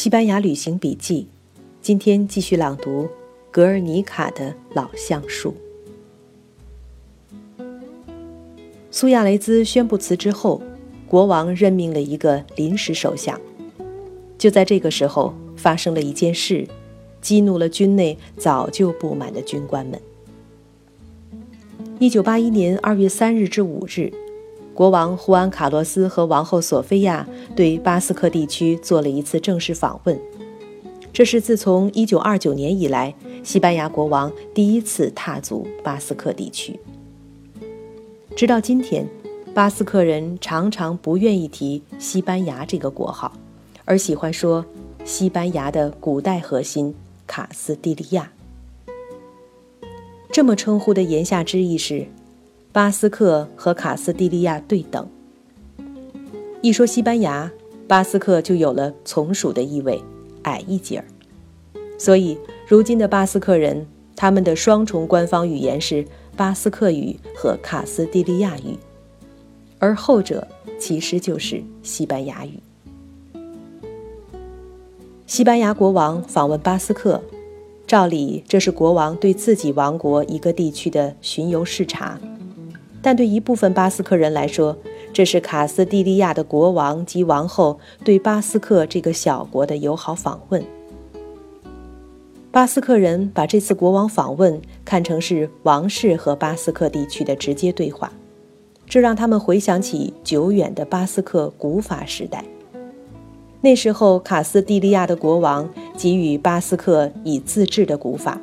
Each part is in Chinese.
西班牙旅行笔记，今天继续朗读《格尔尼卡的老橡树》。苏亚雷兹宣布辞职后，国王任命了一个临时首相。就在这个时候，发生了一件事，激怒了军内早就不满的军官们。一九八一年二月三日至五日。国王胡安·卡洛斯和王后索菲亚对巴斯克地区做了一次正式访问，这是自从1929年以来，西班牙国王第一次踏足巴斯克地区。直到今天，巴斯克人常常不愿意提西班牙这个国号，而喜欢说西班牙的古代核心卡斯蒂利亚。这么称呼的言下之意是。巴斯克和卡斯蒂利亚对等。一说西班牙，巴斯克就有了从属的意味，矮一截儿。所以，如今的巴斯克人，他们的双重官方语言是巴斯克语和卡斯蒂利亚语，而后者其实就是西班牙语。西班牙国王访问巴斯克，照理这是国王对自己王国一个地区的巡游视察。但对一部分巴斯克人来说，这是卡斯蒂利亚的国王及王后对巴斯克这个小国的友好访问。巴斯克人把这次国王访问看成是王室和巴斯克地区的直接对话，这让他们回想起久远的巴斯克古法时代。那时候，卡斯蒂利亚的国王给予巴斯克以自治的古法，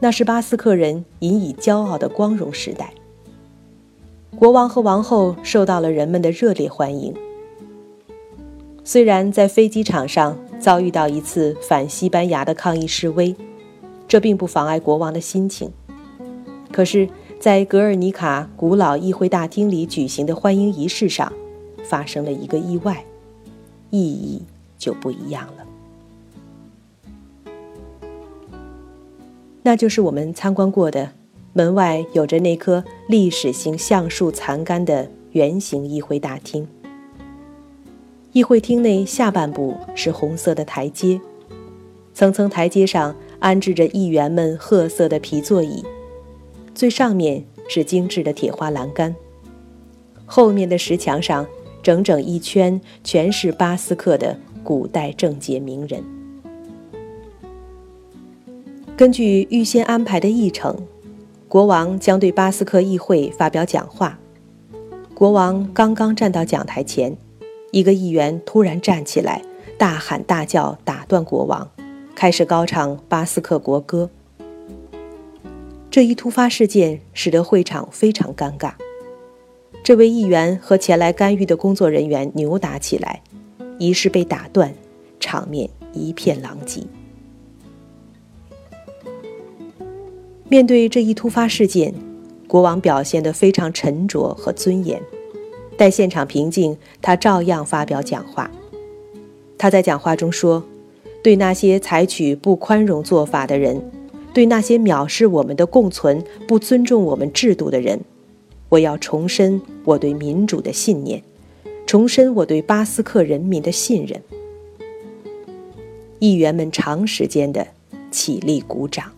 那是巴斯克人引以骄傲的光荣时代。国王和王后受到了人们的热烈欢迎。虽然在飞机场上遭遇到一次反西班牙的抗议示威，这并不妨碍国王的心情。可是，在格尔尼卡古老议会大厅里举行的欢迎仪式上，发生了一个意外，意义就不一样了。那就是我们参观过的。门外有着那棵历史性橡树残干的圆形议会大厅。议会厅内下半部是红色的台阶，层层台阶上安置着议员们褐色的皮座椅，最上面是精致的铁花栏杆，后面的石墙上整整一圈全是巴斯克的古代政界名人。根据预先安排的议程。国王将对巴斯克议会发表讲话。国王刚刚站到讲台前，一个议员突然站起来，大喊大叫，打断国王，开始高唱巴斯克国歌。这一突发事件使得会场非常尴尬。这位议员和前来干预的工作人员扭打起来，仪式被打断，场面一片狼藉。面对这一突发事件，国王表现得非常沉着和尊严。待现场平静，他照样发表讲话。他在讲话中说：“对那些采取不宽容做法的人，对那些藐视我们的共存、不尊重我们制度的人，我要重申我对民主的信念，重申我对巴斯克人民的信任。”议员们长时间的起立鼓掌。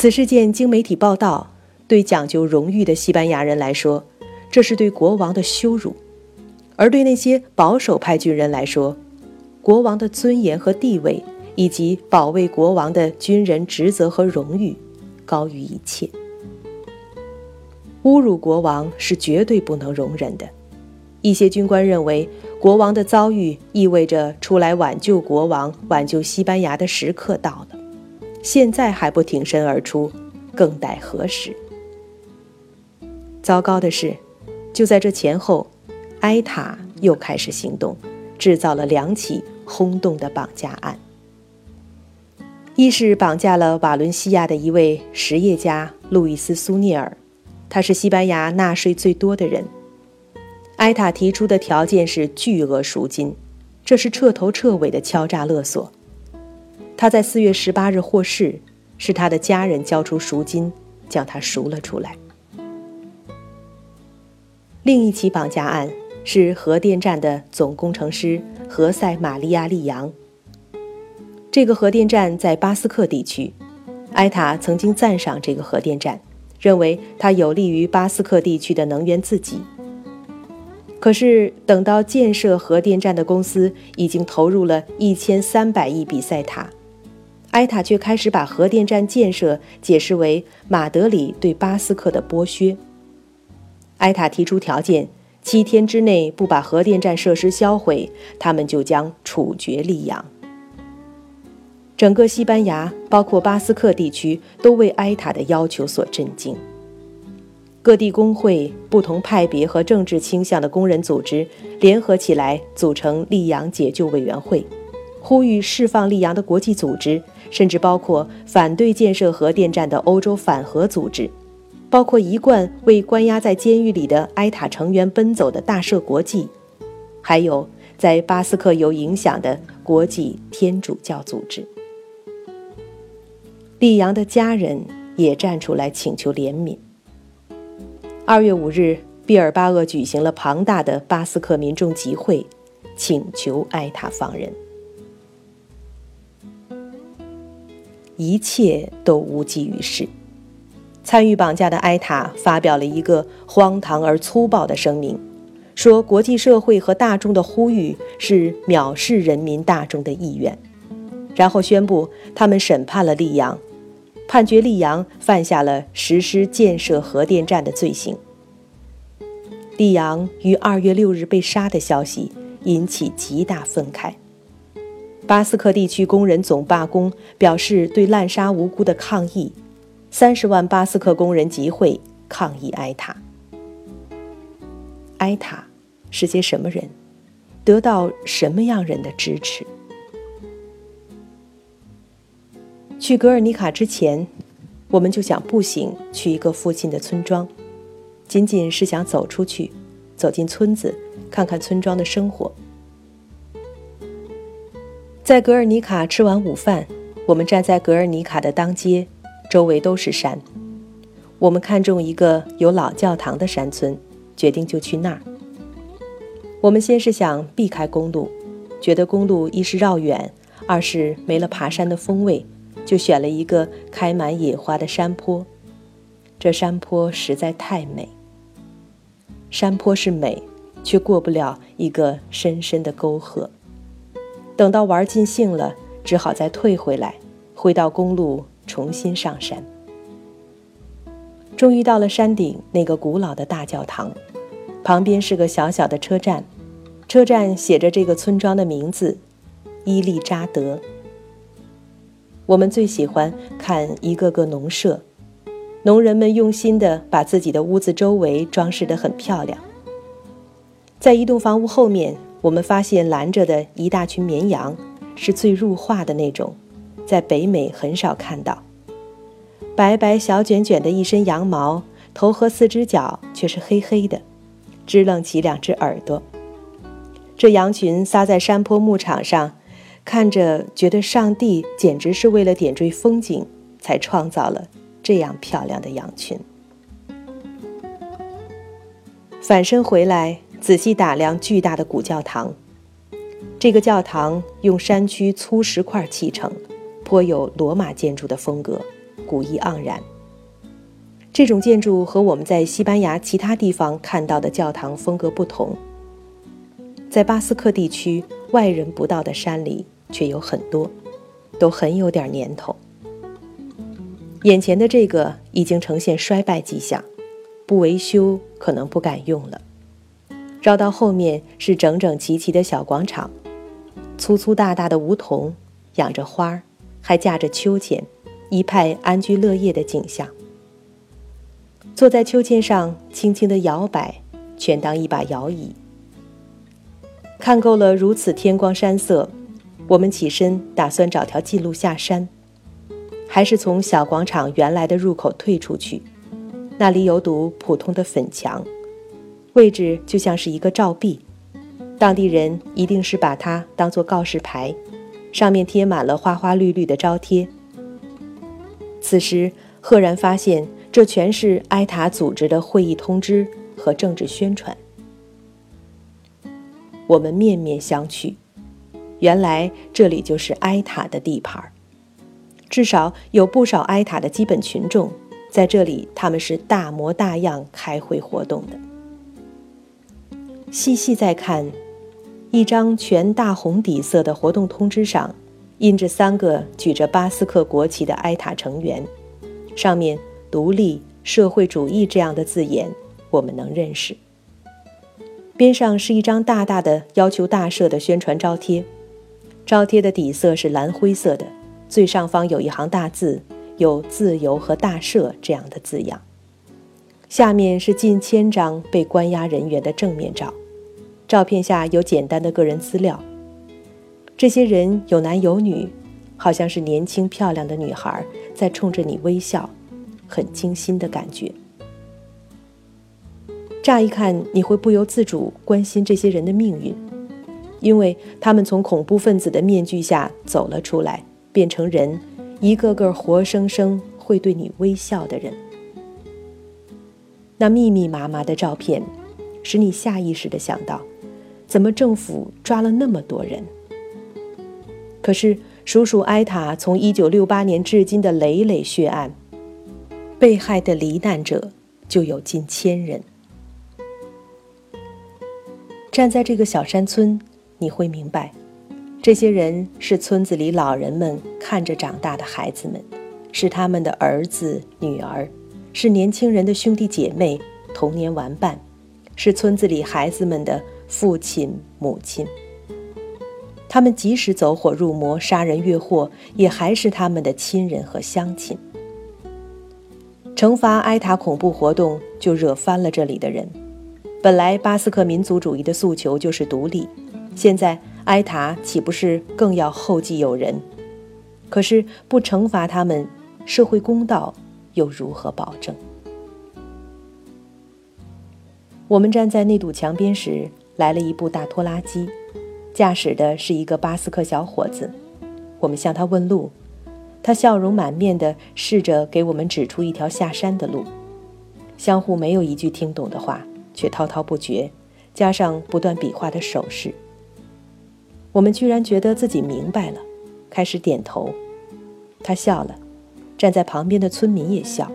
此事件经媒体报道，对讲究荣誉的西班牙人来说，这是对国王的羞辱；而对那些保守派军人来说，国王的尊严和地位，以及保卫国王的军人职责和荣誉，高于一切。侮辱国王是绝对不能容忍的。一些军官认为，国王的遭遇意味着出来挽救国王、挽救西班牙的时刻到了。现在还不挺身而出，更待何时？糟糕的是，就在这前后，埃塔又开始行动，制造了两起轰动的绑架案。一是绑架了瓦伦西亚的一位实业家路易斯·苏涅尔，他是西班牙纳税最多的人。埃塔提出的条件是巨额赎金，这是彻头彻尾的敲诈勒索。他在四月十八日获释，是他的家人交出赎金，将他赎了出来。另一起绑架案是核电站的总工程师何塞·玛利亚·利扬。这个核电站在巴斯克地区，埃塔曾经赞赏这个核电站，认为它有利于巴斯克地区的能源自给。可是，等到建设核电站的公司已经投入了一千三百亿比塞塔，埃塔却开始把核电站建设解释为马德里对巴斯克的剥削。埃塔提出条件：七天之内不把核电站设施销毁，他们就将处决利扬。整个西班牙，包括巴斯克地区，都为埃塔的要求所震惊。各地工会、不同派别和政治倾向的工人组织联合起来，组成利扬解救委员会，呼吁释放利扬的国际组织，甚至包括反对建设核电站的欧洲反核组织，包括一贯为关押在监狱里的埃塔成员奔走的大赦国际，还有在巴斯克有影响的国际天主教组织。利扬的家人也站出来请求怜悯。二月五日，毕尔巴鄂举行了庞大的巴斯克民众集会，请求埃塔放人。一切都无济于事。参与绑架的埃塔发表了一个荒唐而粗暴的声明，说国际社会和大众的呼吁是藐视人民大众的意愿，然后宣布他们审判了利扬。判决利扬犯下了实施建设核电站的罪行。利扬于二月六日被杀的消息引起极大愤慨。巴斯克地区工人总罢工，表示对滥杀无辜的抗议。三十万巴斯克工人集会抗议埃塔。埃塔是些什么人？得到什么样人的支持？去格尔尼卡之前，我们就想步行去一个附近的村庄，仅仅是想走出去，走进村子，看看村庄的生活。在格尔尼卡吃完午饭，我们站在格尔尼卡的当街，周围都是山。我们看中一个有老教堂的山村，决定就去那儿。我们先是想避开公路，觉得公路一是绕远，二是没了爬山的风味。就选了一个开满野花的山坡，这山坡实在太美。山坡是美，却过不了一个深深的沟壑。等到玩尽兴了，只好再退回来，回到公路，重新上山。终于到了山顶那个古老的大教堂，旁边是个小小的车站，车站写着这个村庄的名字——伊利扎德。我们最喜欢看一个个农舍，农人们用心地把自己的屋子周围装饰得很漂亮。在一栋房屋后面，我们发现拦着的一大群绵羊，是最入画的那种，在北美很少看到。白白小卷卷的一身羊毛，头和四只脚却是黑黑的，支棱起两只耳朵。这羊群撒在山坡牧场上。看着，觉得上帝简直是为了点缀风景，才创造了这样漂亮的羊群。反身回来，仔细打量巨大的古教堂。这个教堂用山区粗石块砌成，颇有罗马建筑的风格，古意盎然。这种建筑和我们在西班牙其他地方看到的教堂风格不同。在巴斯克地区，外人不到的山里。却有很多，都很有点年头。眼前的这个已经呈现衰败迹象，不维修可能不敢用了。绕到后面是整整齐齐的小广场，粗粗大大的梧桐，养着花儿，还架着秋千，一派安居乐业的景象。坐在秋千上，轻轻地摇摆，全当一把摇椅。看够了如此天光山色。我们起身，打算找条近路下山，还是从小广场原来的入口退出去？那里有堵普通的粉墙，位置就像是一个照壁，当地人一定是把它当做告示牌，上面贴满了花花绿绿的招贴。此时赫然发现，这全是埃塔组织的会议通知和政治宣传。我们面面相觑。原来这里就是埃塔的地盘至少有不少埃塔的基本群众在这里，他们是大模大样开会活动的。细细再看，一张全大红底色的活动通知上，印着三个举着巴斯克国旗的埃塔成员，上面“独立”“社会主义”这样的字眼，我们能认识。边上是一张大大的要求大赦的宣传招贴，招贴的底色是蓝灰色的，最上方有一行大字，有“自由”和“大赦”这样的字样。下面是近千张被关押人员的正面照，照片下有简单的个人资料。这些人有男有女，好像是年轻漂亮的女孩在冲着你微笑，很精心的感觉。乍一看，你会不由自主关心这些人的命运，因为他们从恐怖分子的面具下走了出来，变成人，一个个活生生会对你微笑的人。那密密麻麻的照片，使你下意识地想到：怎么政府抓了那么多人？可是数数埃塔从1968年至今的累累血案，被害的罹难者就有近千人。站在这个小山村，你会明白，这些人是村子里老人们看着长大的孩子们，是他们的儿子女儿。是年轻人的兄弟姐妹、童年玩伴，是村子里孩子们的父亲母亲。他们即使走火入魔、杀人越货，也还是他们的亲人和乡亲。惩罚埃塔恐怖活动，就惹翻了这里的人。本来巴斯克民族主义的诉求就是独立，现在埃塔岂不是更要后继有人？可是不惩罚他们，社会公道。又如何保证？我们站在那堵墙边时，来了一部大拖拉机，驾驶的是一个巴斯克小伙子。我们向他问路，他笑容满面地试着给我们指出一条下山的路。相互没有一句听懂的话，却滔滔不绝，加上不断比划的手势。我们居然觉得自己明白了，开始点头。他笑了。站在旁边的村民也笑。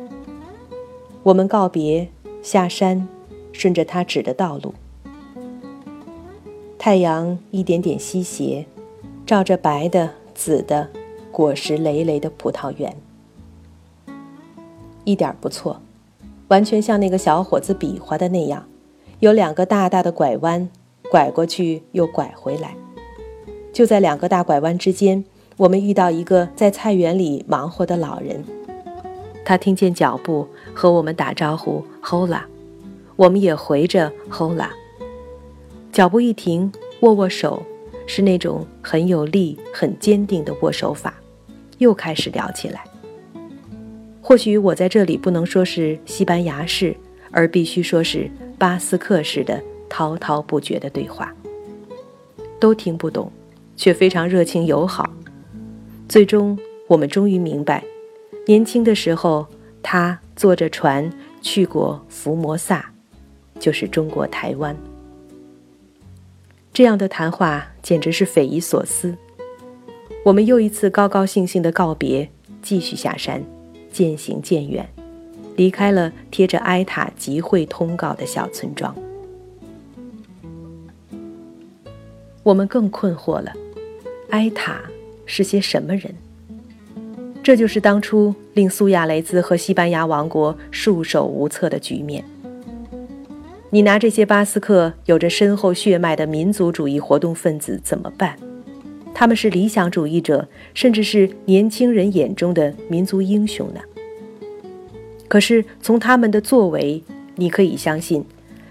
我们告别，下山，顺着他指的道路。太阳一点点西斜，照着白的、紫的、果实累累的葡萄园，一点不错，完全像那个小伙子比划的那样，有两个大大的拐弯，拐过去又拐回来。就在两个大拐弯之间。我们遇到一个在菜园里忙活的老人，他听见脚步和我们打招呼，Hola，我们也回着 Hola。脚步一停，握握手，是那种很有力、很坚定的握手法，又开始聊起来。或许我在这里不能说是西班牙式，而必须说是巴斯克式的滔滔不绝的对话，都听不懂，却非常热情友好。最终，我们终于明白，年轻的时候，他坐着船去过福摩萨，就是中国台湾。这样的谈话简直是匪夷所思。我们又一次高高兴兴的告别，继续下山，渐行渐远，离开了贴着埃塔集会通告的小村庄。我们更困惑了，埃塔。是些什么人？这就是当初令苏亚雷兹和西班牙王国束手无策的局面。你拿这些巴斯克有着深厚血脉的民族主义活动分子怎么办？他们是理想主义者，甚至是年轻人眼中的民族英雄呢？可是从他们的作为，你可以相信，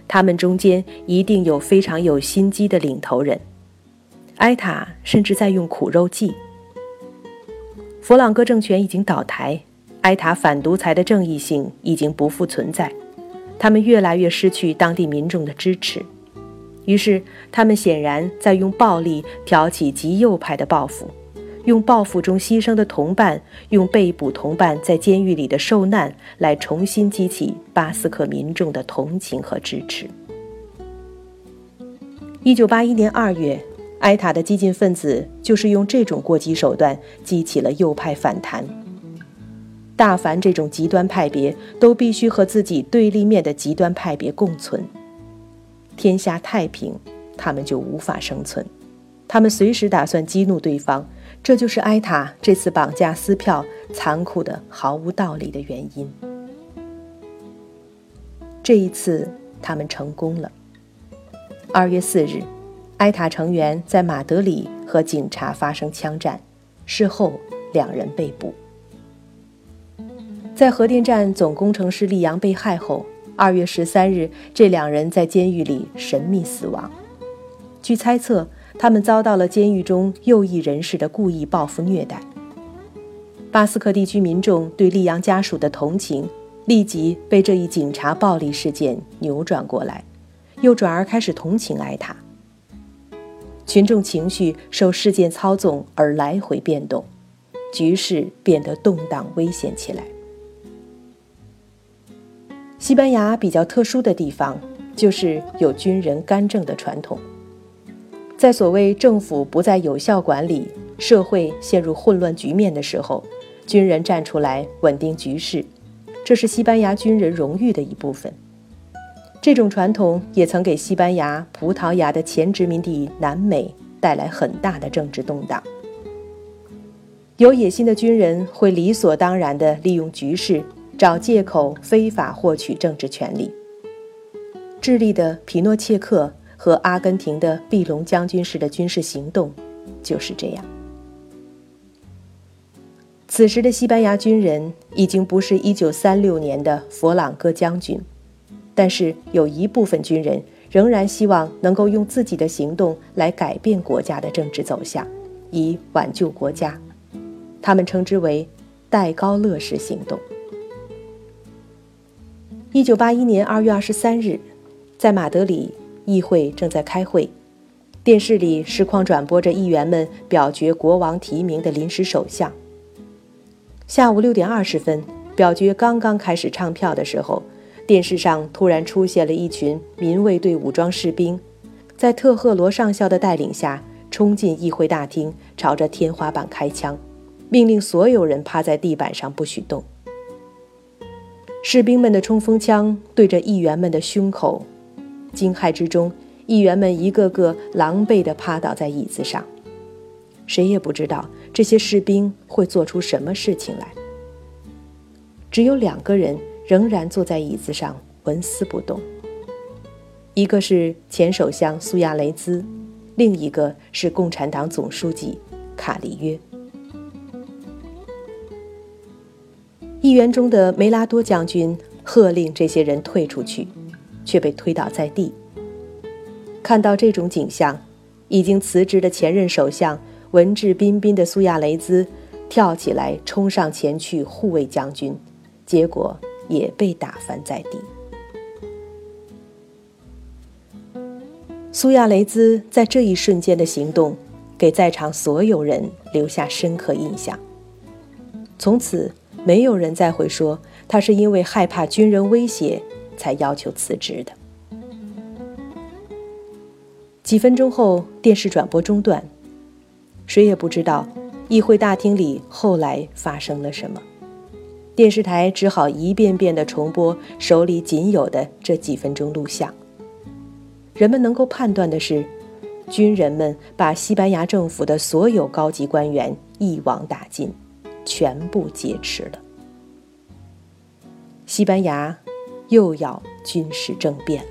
他们中间一定有非常有心机的领头人。埃塔甚至在用苦肉计。佛朗哥政权已经倒台，埃塔反独裁的正义性已经不复存在，他们越来越失去当地民众的支持，于是他们显然在用暴力挑起极右派的报复，用报复中牺牲的同伴，用被捕同伴在监狱里的受难来重新激起巴斯克民众的同情和支持。一九八一年二月，埃塔的激进分子就是用这种过激手段激起了右派反弹。大凡这种极端派别，都必须和自己对立面的极端派别共存。天下太平，他们就无法生存。他们随时打算激怒对方，这就是埃塔这次绑架撕票残酷的毫无道理的原因。这一次，他们成功了。二月四日，埃塔成员在马德里和警察发生枪战，事后两人被捕。在核电站总工程师利扬被害后，二月十三日，这两人在监狱里神秘死亡。据猜测，他们遭到了监狱中右翼人士的故意报复虐待。巴斯克地区民众对利扬家属的同情。立即被这一警察暴力事件扭转过来，又转而开始同情埃塔。群众情绪受事件操纵而来回变动，局势变得动荡危险起来。西班牙比较特殊的地方就是有军人干政的传统，在所谓政府不再有效管理、社会陷入混乱局面的时候，军人站出来稳定局势。这是西班牙军人荣誉的一部分。这种传统也曾给西班牙、葡萄牙的前殖民地南美带来很大的政治动荡。有野心的军人会理所当然地利用局势，找借口非法获取政治权利。智利的皮诺切克和阿根廷的毕隆将军式的军事行动就是这样。此时的西班牙军人已经不是1936年的佛朗哥将军，但是有一部分军人仍然希望能够用自己的行动来改变国家的政治走向，以挽救国家。他们称之为“戴高乐式行动”。1981年2月23日，在马德里，议会正在开会，电视里实况转播着议员们表决国王提名的临时首相。下午六点二十分，表决刚刚开始唱票的时候，电视上突然出现了一群民卫队武装士兵，在特赫罗上校的带领下冲进议会大厅，朝着天花板开枪，命令所有人趴在地板上不许动。士兵们的冲锋枪对着议员们的胸口，惊骇之中，议员们一个个狼狈地趴倒在椅子上，谁也不知道。这些士兵会做出什么事情来？只有两个人仍然坐在椅子上纹丝不动，一个是前首相苏亚雷兹，另一个是共产党总书记卡里约。议员中的梅拉多将军喝令这些人退出去，却被推倒在地。看到这种景象，已经辞职的前任首相。文质彬彬的苏亚雷兹跳起来冲上前去护卫将军，结果也被打翻在地。苏亚雷兹在这一瞬间的行动，给在场所有人留下深刻印象。从此，没有人再会说他是因为害怕军人威胁才要求辞职的。几分钟后，电视转播中断。谁也不知道，议会大厅里后来发生了什么。电视台只好一遍遍地重播手里仅有的这几分钟录像。人们能够判断的是，军人们把西班牙政府的所有高级官员一网打尽，全部劫持了。西班牙又要军事政变。